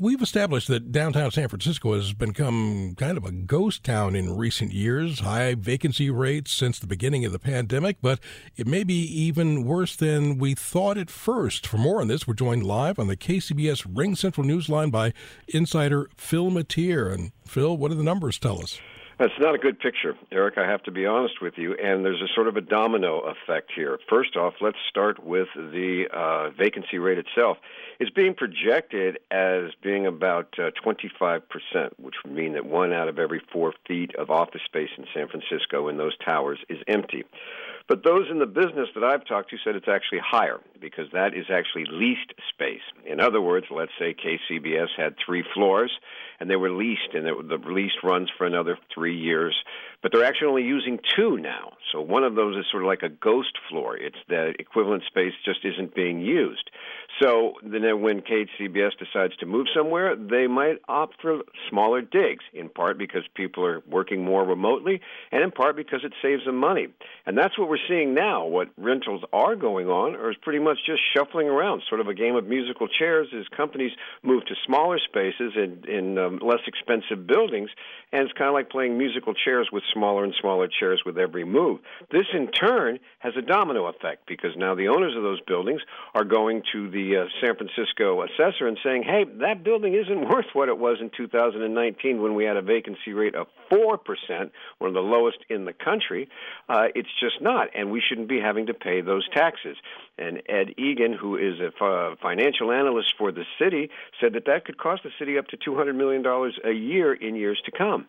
we've established that downtown San Francisco has become kind of a ghost town in recent years, high vacancy rates since the beginning of the pandemic, but it may be even worse than we thought at first. For more on this, we're joined live on the KCBS RingCentral Newsline by insider Phil Matier. And Phil, what do the numbers tell us? That's not a good picture, Eric. I have to be honest with you. And there's a sort of a domino effect here. First off, let's start with the uh, vacancy rate itself. It's being projected as being about uh, 25%, which would mean that one out of every four feet of office space in San Francisco in those towers is empty. But those in the business that I've talked to said it's actually higher because that is actually leased space. In other words, let's say KCBS had three floors and they were leased, and the lease runs for another three years. But they're actually only using two now. So one of those is sort of like a ghost floor. It's the equivalent space just isn't being used. So then when KCBS decides to move somewhere, they might opt for smaller digs, in part because people are working more remotely, and in part because it saves them money. And that's what we're seeing now. What rentals are going on is pretty much just shuffling around, sort of a game of musical chairs as companies move to smaller spaces in, in um, less expensive buildings, and it's kind of like playing musical chairs with smaller and smaller chairs with every move. This, in turn, has a domino effect because now the owners of those buildings are going to the uh, San Francisco assessor and saying, hey, that building isn't worth what it was in 2019 when we had a vacancy rate of 4%, one of the lowest in the country. Uh, it's just not, and we shouldn't be having to pay those taxes. And Ted Egan, who is a financial analyst for the city, said that that could cost the city up to $200 million a year in years to come.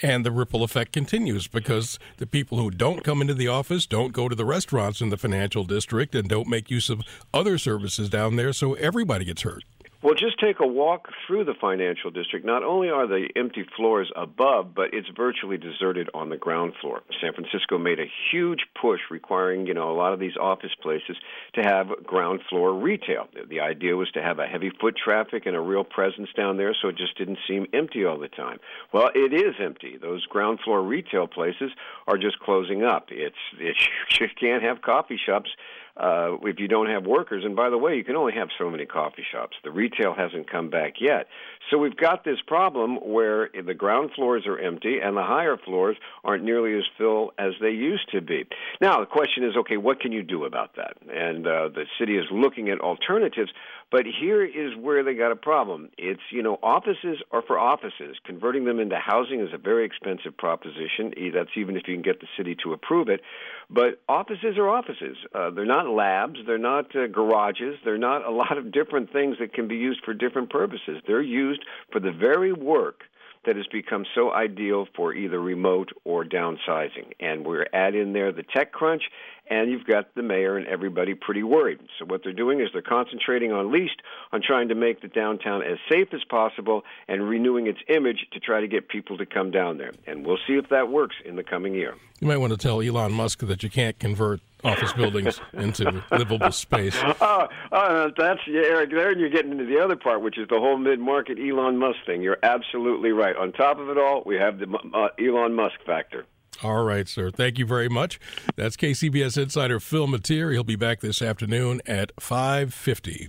And the ripple effect continues because the people who don't come into the office don't go to the restaurants in the financial district and don't make use of other services down there, so everybody gets hurt. Well, just take a walk through the financial district. Not only are the empty floors above, but it's virtually deserted on the ground floor. San Francisco made a huge push requiring, you know, a lot of these office places to have ground floor retail. The idea was to have a heavy foot traffic and a real presence down there so it just didn't seem empty all the time. Well, it is empty. Those ground floor retail places are just closing up. It's, it's you can't have coffee shops uh, if you don't have workers. And by the way, you can only have so many coffee shops. The retail hasn't come back yet. So we've got this problem where the ground floors are empty and the higher floors aren't nearly as full as they used to be. Now, the question is okay, what can you do about that? And uh, the city is looking at alternatives. But here is where they got a problem. It's, you know, offices are for offices. Converting them into housing is a very expensive proposition. That's even if you can get the city to approve it. But offices are offices. Uh, they're not labs. They're not uh, garages. They're not a lot of different things that can be used for different purposes. They're used for the very work that has become so ideal for either remote or downsizing. And we're add in there the tech crunch and you've got the mayor and everybody pretty worried. So what they're doing is they're concentrating on least on trying to make the downtown as safe as possible and renewing its image to try to get people to come down there. And we'll see if that works in the coming year. You might want to tell Elon Musk that you can't convert office buildings into livable space. Uh, uh, that's Eric. There you're getting into the other part, which is the whole mid-market Elon Musk thing. You're absolutely right. On top of it all, we have the uh, Elon Musk factor. All right, sir. Thank you very much. That's KCBS insider Phil Matier. He'll be back this afternoon at 5:50.